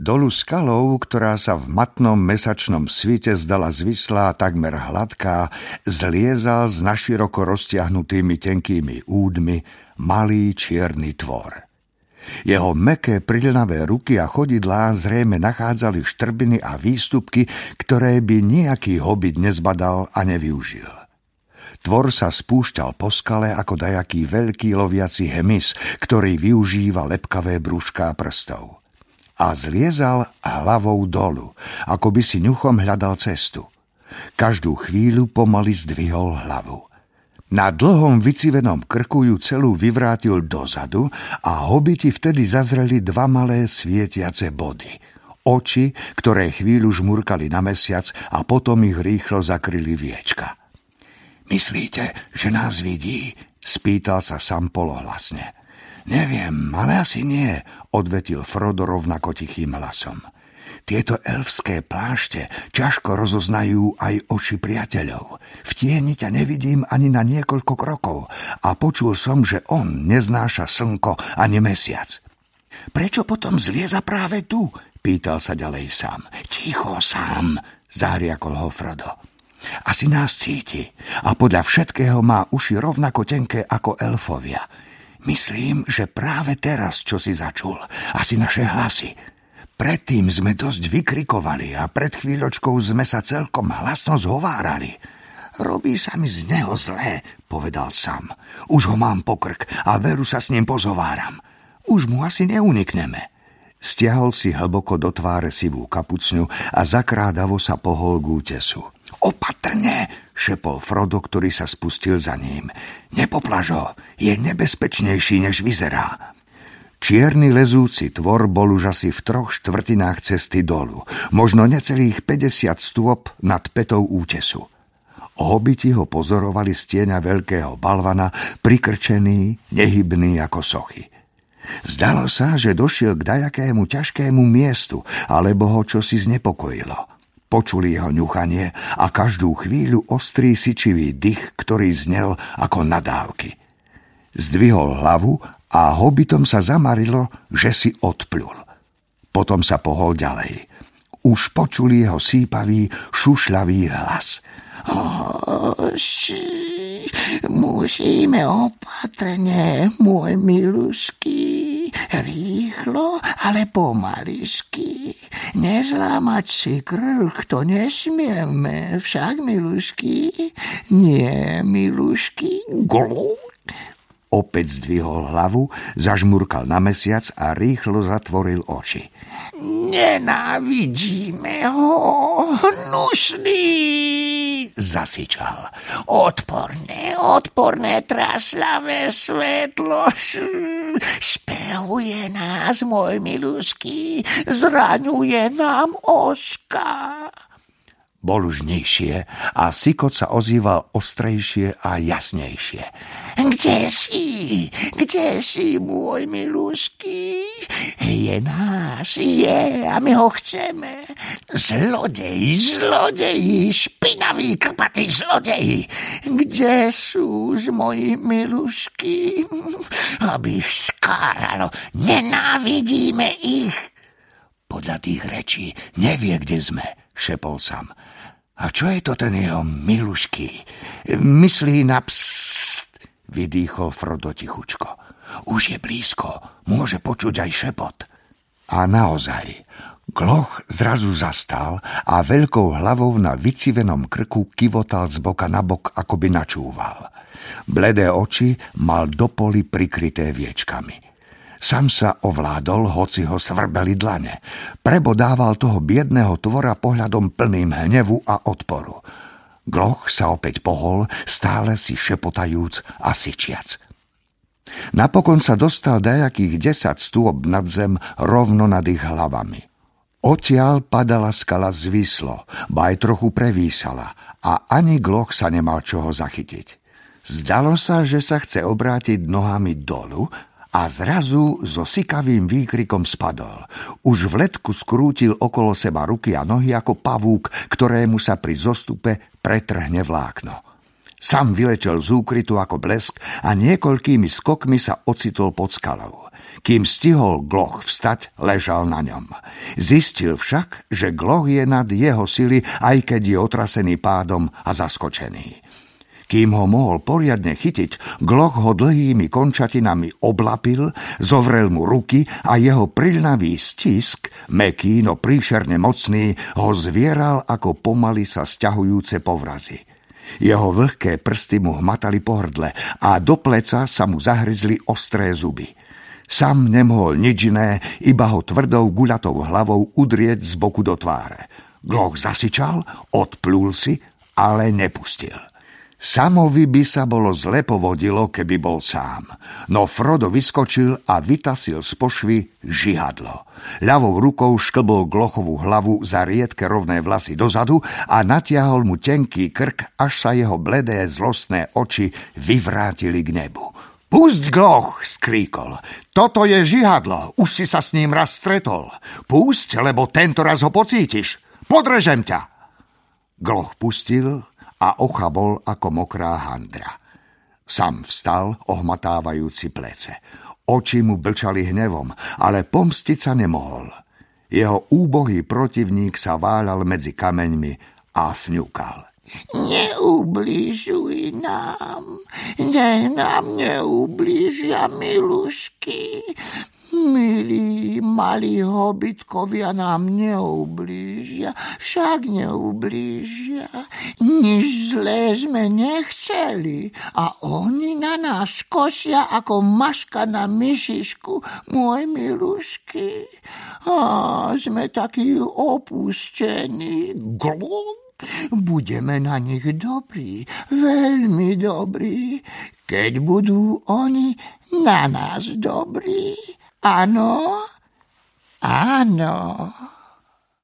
Dolu skalou, ktorá sa v matnom mesačnom svite zdala zvislá, takmer hladká, zliezal s naširoko roztiahnutými tenkými údmi malý čierny tvor. Jeho meké prilnavé ruky a chodidlá zrejme nachádzali štrbiny a výstupky, ktoré by nejaký hobit nezbadal a nevyužil. Tvor sa spúšťal po skale ako dajaký veľký loviaci hemis, ktorý využíva lepkavé brúšká prstov a zliezal hlavou dolu, ako by si ňuchom hľadal cestu. Každú chvíľu pomaly zdvihol hlavu. Na dlhom vycivenom krku ju celú vyvrátil dozadu a hobiti vtedy zazreli dva malé svietiace body. Oči, ktoré chvíľu žmurkali na mesiac a potom ich rýchlo zakryli viečka. Myslíte, že nás vidí? Spýtal sa sam polohlasne. Neviem, ale asi nie, odvetil Frodo rovnako tichým hlasom. Tieto elfské plášte ťažko rozoznajú aj oči priateľov. V tieni ťa nevidím ani na niekoľko krokov a počul som, že on neznáša slnko ani mesiac. Prečo potom zlieza práve tu? Pýtal sa ďalej sám. Ticho sám, zahriakol ho Frodo. Asi nás cíti a podľa všetkého má uši rovnako tenké ako elfovia. Myslím, že práve teraz, čo si začul, asi naše hlasy. Predtým sme dosť vykrikovali a pred chvíľočkou sme sa celkom hlasno zhovárali. Robí sa mi z neho zlé, povedal sám. Už ho mám pokrk a veru sa s ním pozováram. Už mu asi neunikneme. Stiahol si hlboko do tváre sivú kapucňu a zakrádavo sa pohol k útesu. Opatrne, šepol Frodo, ktorý sa spustil za ním. Nepoplažo, je nebezpečnejší, než vyzerá. Čierny lezúci tvor bol už asi v troch štvrtinách cesty dolu, možno necelých 50 stôp nad petou útesu. Hobiti ho pozorovali z tieňa veľkého balvana, prikrčený, nehybný ako sochy. Zdalo sa, že došiel k dajakému ťažkému miestu, alebo ho čosi znepokojilo. Počuli jeho ňuchanie a každú chvíľu ostrý sičivý dých, ktorý znel ako nadávky. Zdvihol hlavu a hobitom sa zamarilo, že si odplul. Potom sa pohol ďalej. Už počuli jeho sípavý, šušľavý hlas. Musíme opatrne, môj milušký. Rýchlo, ale pomališky. Nezlámať si krk, to nesmieme. Však, milušky? Nie, milušky. Glú. Opäť zdvihol hlavu, zažmurkal na mesiac a rýchlo zatvoril oči. Nenávidíme ho, hnusný, zasičal. Odporné, odporné, traslavé svetlo. Spehuje nás, môj milušky, zraňuje nám oška. Bol už nižšie a Sikot sa ozýval ostrejšie a jasnejšie. Kde si? Kde si, môj milušky? Je náš, je a my ho chceme. Zlodej, zlodej, špinavý, krpatý zlodej. Kde sú z moji milušky? Aby ich skáralo, nenávidíme ich. Podľa tých rečí nevie, kde sme, šepol sam. A čo je to ten jeho milušky? Myslí na pst, vydýchol Frodo tichučko. Už je blízko, môže počuť aj šepot. A naozaj, Gloch zrazu zastal a veľkou hlavou na vycivenom krku kivotal z boka na bok, ako by načúval. Bledé oči mal do poli prikryté viečkami. Sam sa ovládol, hoci ho svrbeli dlane. Prebodával toho biedného tvora pohľadom plným hnevu a odporu. Gloch sa opäť pohol, stále si šepotajúc a syčiac. Napokon sa dostal dajakých desať stôp nad zem rovno nad ich hlavami. Odtiaľ padala skala zvislo, ba aj trochu prevísala a ani Gloch sa nemal čoho zachytiť. Zdalo sa, že sa chce obrátiť nohami dolu a zrazu so sikavým výkrikom spadol. Už v letku skrútil okolo seba ruky a nohy ako pavúk, ktorému sa pri zostupe pretrhne vlákno. Sam vyletel z úkrytu ako blesk a niekoľkými skokmi sa ocitol pod skalou. Kým stihol Gloch vstať, ležal na ňom. Zistil však, že Gloch je nad jeho sily, aj keď je otrasený pádom a zaskočený. Kým ho mohol poriadne chytiť, Gloch ho dlhými končatinami oblapil, zovrel mu ruky a jeho prilnavý stisk, meký, no príšerne mocný, ho zvieral ako pomaly sa stiahujúce povrazy. Jeho vlhké prsty mu hmatali po hrdle a do pleca sa mu zahryzli ostré zuby. Sam nemohol nič iné, iba ho tvrdou guľatou hlavou udrieť z boku do tváre. Gloch zasičal, odplul si, ale nepustil. Samovi by sa bolo zle povodilo, keby bol sám. No Frodo vyskočil a vytasil z pošvy žihadlo. Ľavou rukou šklbol Glochovú hlavu za riedke rovné vlasy dozadu a natiahol mu tenký krk, až sa jeho bledé zlostné oči vyvrátili k nebu. Pusť, Gloch, skríkol. Toto je žihadlo, už si sa s ním raz stretol. Pusť, lebo tento raz ho pocítiš. Podrežem ťa. Gloch pustil a ocha bol ako mokrá handra. Sam vstal, ohmatávajúci plece. Oči mu blčali hnevom, ale pomstiť sa nemohol. Jeho úbohý protivník sa váľal medzi kameňmi a fňukal. Neublížuj nám, nech nám neublížia milušky. Milí malí hobitkovia nám neublížia, však neublížia. Nič zlé sme nechceli a oni na nás kosia ako maška na myšišku, môj milušky. A sme takí opustení. Glok. Budeme na nich dobrí, veľmi dobrí, keď budú oni na nás dobrí. Ah, no. Ah, no.